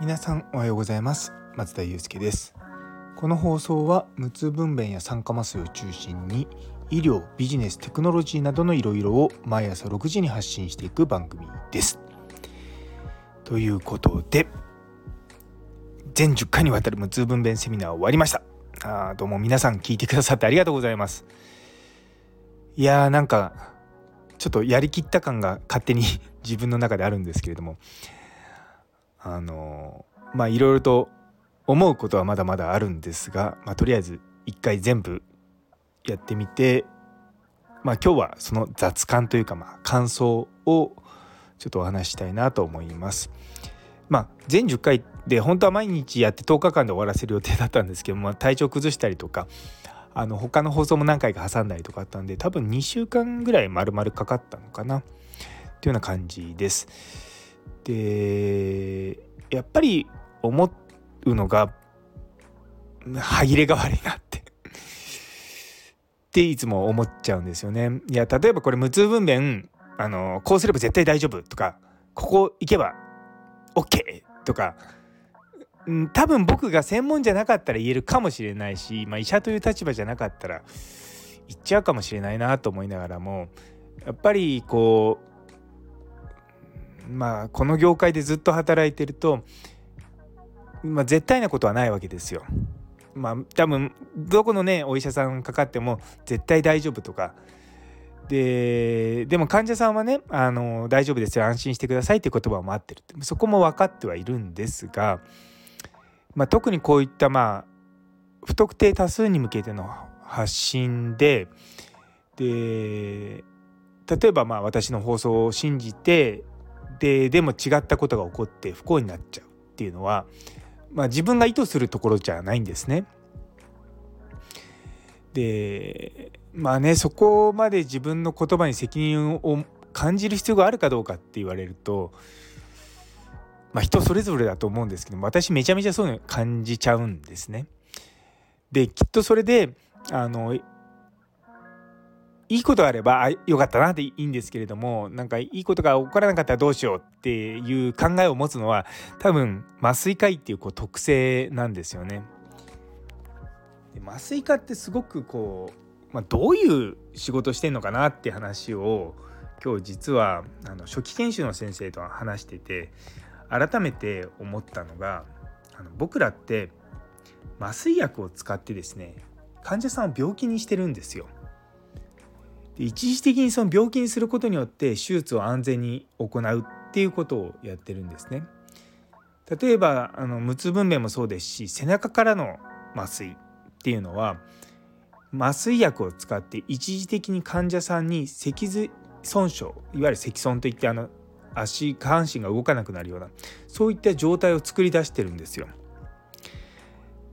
皆さんおはようございます。松田祐介です。この放送は無痛分娩や酸化麻酔を中心に医療ビジネステクノロジーなどのいろいろを毎朝6時に発信していく番組です。ということで全10回にわたる無痛分娩セミナー終わりました。あどうも皆さん聞いてくださってありがとうございます。いやーなんかちょっとやりきった感が 勝手に 自分の中であるんですけれどもあのまあいろいろと思うことはまだまだあるんですが、まあ、とりあえず一回全部やってみてまあ今日はその雑感というかまあ感想をちょっとお話したいなと思います。まあ全10回で本当は毎日やって10日間で終わらせる予定だったんですけども、体調崩したりとかあの他の放送も何回か挟んだりとかあったんで多分2週間ぐらい丸々かかったのかなっていうような感じです。でやっぱり思うのが歯切れが悪いなってっていつも思っちゃうんですよね。いや例えばこれ無痛分娩あのこうすれば絶対大丈夫とかここ行けば OK とかん多分僕が専門じゃなかったら言えるかもしれないし、まあ、医者という立場じゃなかったら言っちゃうかもしれないなと思いながらもやっぱりこうまあこの業界でずっと働いてると、まあ、絶対なことはないわけですよ。まあ多分どこのねお医者さんかかっても絶対大丈夫とかででも患者さんはねあの大丈夫ですよ安心してくださいって言葉を待ってるそこも分かってはいるんですが、まあ、特にこういったまあ不特定多数に向けての発信でで例えばまあ私の放送を信じてででも違ったことが起こって不幸になっちゃうっていうのは、まあ、自分が意図するところじゃないんですね。でまあねそこまで自分の言葉に責任を感じる必要があるかどうかって言われると、まあ、人それぞれだと思うんですけど私めちゃめちゃそういうの感じちゃうんですね。できっとそれであのいいことがあればあよかったなっていいんですけれどもなんかいいことが起こらなかったらどうしようっていう考えを持つのは多分麻酔科医っていうこう特性なんですよね。麻酔科ってすごくこう、まあ、どういう仕事してんのかなって話を今日実はあの初期研修の先生と話してて改めて思ったのがあの僕らって麻酔薬を使ってですね患者さんを病気にしてるんですよ。で一時的にその病気にすることによって手術を安全に行うっていうことをやってるんですね。例えばあの無痛分娩もそうですし背中からの麻酔っていうのは麻酔薬を使って一時的に患者さんに脊髄損傷いわゆる積損といってあの足下半身が動かなくなるようなそういった状態を作り出してるんですよ。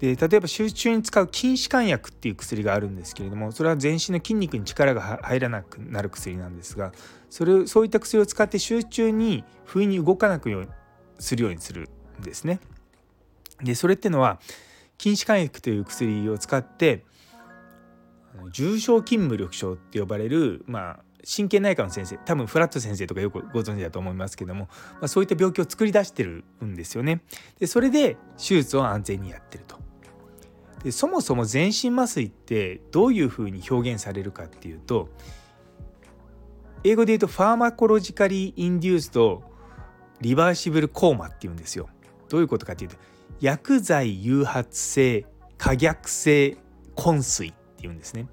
で例えば集中に使う筋弛緩薬っていう薬があるんですけれどもそれは全身の筋肉に力が入らなくなる薬なんですがそれそういった薬を使って集中に不意に動かなくようするようにするんですね。でそれってのは筋弛緩薬という薬を使って重症筋無力症って呼ばれる、まあ、神経内科の先生多分フラット先生とかよくご存知だと思いますけども、まあ、そういった病気を作り出してるんですよね。でそれで手術を安全にやってると。でそもそも全身麻酔ってどういうふうに表現されるかっていうと英語で言うとファーマコロジカリー・インデュースとリバーシブル・コーマっていうんですよ。どういうことかっていうと薬剤誘発性可逆性昏睡っていうんですね。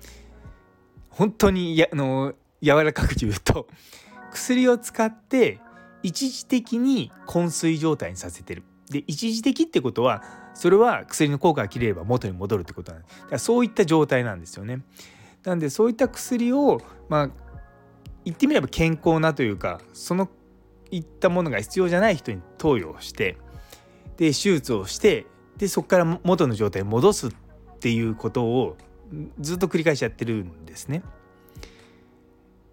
本当にやあの柔らかく言うと 薬を使って一時的に昏睡状態にさせてる。で一時的ってことはそれは薬の効果が切れれば元に戻るってことなんですだからそういった状態なんですよね。なんでそういった薬をまあ言ってみれば健康なというかそのいったものが必要じゃない人に投与をしてで手術をしてでそこから元の状態に戻すっていうことをずっと繰り返しやってるんですね。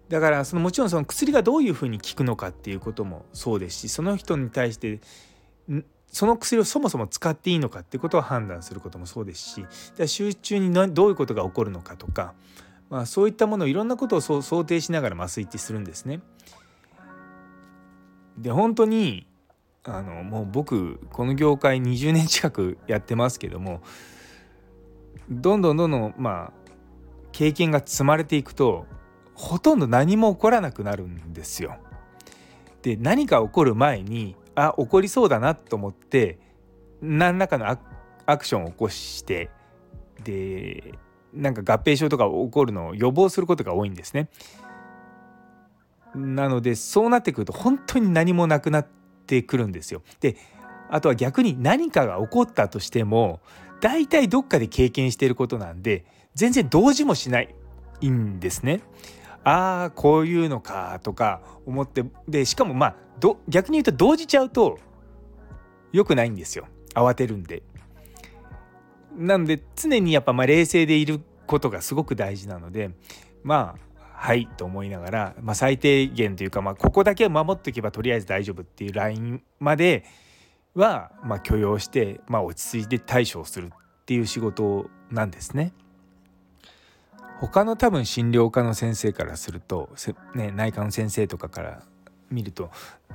だからそのもちろんその薬がどういうふうに効くのかっていうこともそうですしその人に対してその薬をそもそも使っていいのかっていうことを判断することもそうですし集中にどういうことが起こるのかとかまあ、そういったものいろんなことを想定しながら麻酔ってするんですね。で本当にあのもう僕この業界20年近くやってますけどもどんどんどんどんまあ経験が積まれていくとほとんど何も起こらなくなるんですよ。で何か起こる前にあ起こりそうだなと思って何らかのアクションを起こしてでなんか合併症とか起こるのを予防することが多いんですね。なのでそうなってくると本当に何もなくなってくるんですよ。であとは逆に何かが起こったとしても大体どっかで経験していることなんで全然同時もしないんですね。ああこういうのかとか思ってでしかもまあど逆に言うと同時ちゃうと良くないんですよ慌てるんで。なので常にやっぱま冷静でいることがすごく大事なのでまあはいと思いながら、まあ、最低限というか、まあ、ここだけ守っておけばとりあえず大丈夫っていうラインまでは、ま、許容して、まあ、落ち着いて対処をするっていう仕事なんですね。他の多分診療科の先生からすると、ね、内科の先生とかから見ると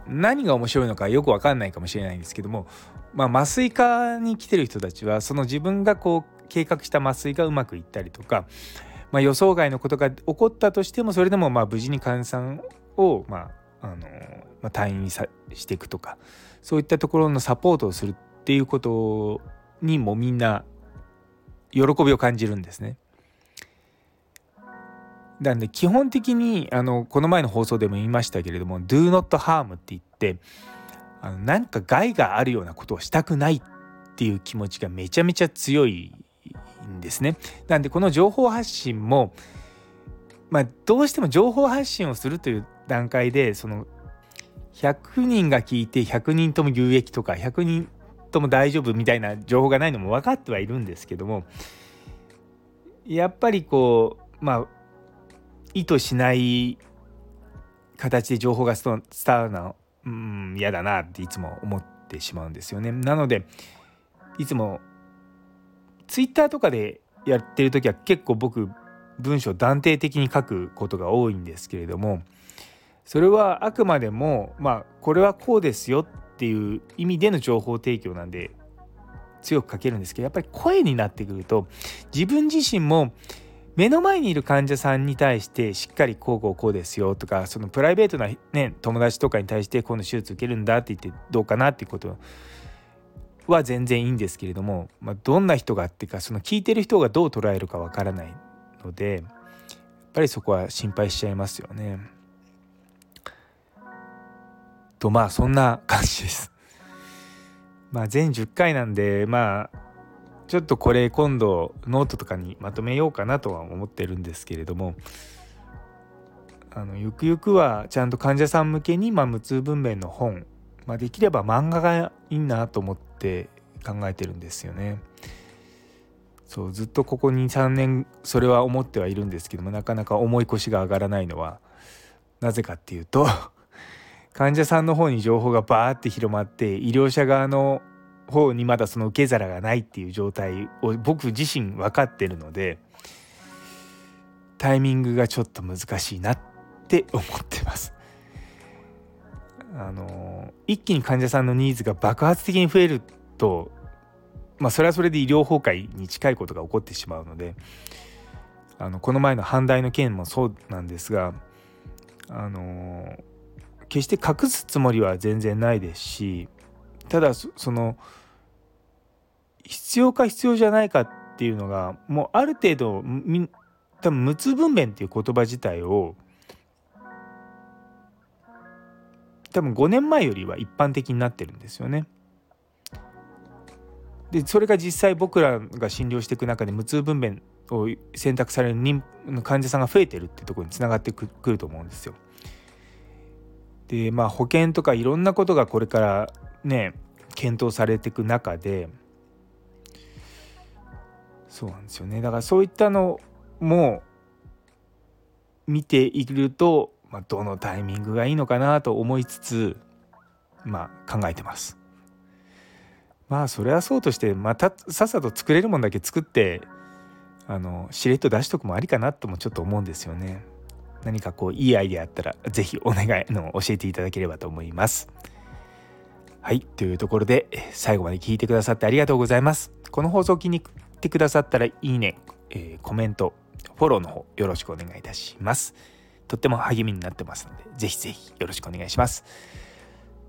何が面白いのかよく分かんないかもしれないんですけども、まあ、麻酔科に来てる人たちはその自分がこう計画した麻酔がうまくいったりとかまあ、予想外のことが起こったとしてもそれでもまあ無事に患者さんを、まああのまあ、退院さしていくとかそういったところのサポートをするっていうことにもみんな喜びを感じるんですね。なんで基本的にあのこの前の放送でも言いましたけれども「do not harm」って言ってあのなんか害があるようなことをしたくないっていう気持ちがめちゃめちゃ強いんですね。なんでこの情報発信も、まあ、どうしても情報発信をするという段階でその100人が聞いて100人とも有益とか100人とも大丈夫みたいな情報がないのも分かってはいるんですけどもやっぱりこうまあ意図しない形で情報が伝わるのはうん嫌だなっていつも思ってしまうんですよね。なのでいつもツイッターとかでやってる時は結構僕文章断定的に書くことが多いんですけれどもそれはあくまでもまあこれはこうですよっていう意味での情報提供なんで強く書けるんですけどやっぱり声になってくると自分自身も目の前にいる患者さんに対してしっかりこうこうこうですよとかそのプライベートなね友達とかに対して今度手術受けるんだって言ってどうかなっていうことは全然いいんですけれども、まあ、どんな人がっていうかその聞いてる人がどう捉えるかわからないのでやっぱりそこは心配しちゃいますよね。とまあそんな感じです。まあ全10回なんでまあちょっとこれ今度ノートとかにまとめようかなとは思ってるんですけれどもあのゆくゆくはちゃんと患者さん向けに、まあ、無痛分娩の本まあ、できれば漫画がいいなと思って考えてるんですよね。そうずっとここ23年それは思ってはいるんですけどもなかなか重い腰が上がらないのはなぜかっていうと 患者さんの方に情報がバーって広まって医療者側の方にまだその受け皿がないっていう状態を僕自身分かってるのでタイミングがちょっと難しいなって思ってます。あの一気に患者さんのニーズが爆発的に増えるとまあそれはそれで医療崩壊に近いことが起こってしまうのであのこの前の阪大の件もそうなんですがあの決して隠すつもりは全然ないですしただその必要か必要じゃないかっていうのがもうある程度多分無痛分娩っていう言葉自体を多分5年前よりは一般的になってるんですよね。でそれが実際僕らが診療していく中で無痛分娩を選択される妊患者さんが増えてるってところにつながってくると思うんですよ。でまあ保険とかいろんなことがこれからね検討されていく中でそうなんですよねだからそういったのも見ているとまあ、どのタイミングがいいのかなと思いつつ、まあ、考えてます。まあそれはそうとしてまたさっさと作れるもんだけ作ってあのしれっと出しとくもありかなともちょっと思うんですよね。何かこういいアイデアあったら是非お願いの教えていただければと思います。はいというところで最後まで聞いてくださってありがとうございます。この放送を気に入ってくださったらいいね、えー、コメントフォローの方よろしくお願いいたします。とっても励みになってますので是非是非よろしくお願いします。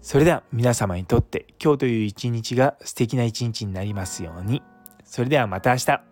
それでは皆様にとって今日という一日が素敵な一日になりますように。それではまた明日。